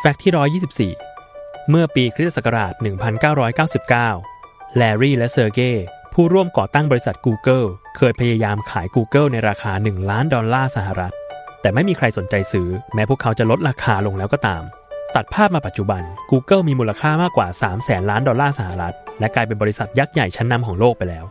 fact ที่ 124 เมื่อปีคริสตศักราช 1999 แลรี่และเซอร์เกย์ผู้ร่วมก่อตั้งบริษัท Google เคยพยายามขาย Google ในราคา 1 ล้านดอลลาร์สหรัฐ แต่ไม่มีใครสนใจซื้อ แม้พวกเขาจะลดราคาลงแล้วก็ตาม ตัดภาพมาปัจจุบัน Google มีมูลค่ามากกว่า3แสนล้านดอลลาร์สหรัฐ และกลายเป็นบริษัทยักษ์ใหญ่ชั้นนำของโลกไปแล้ว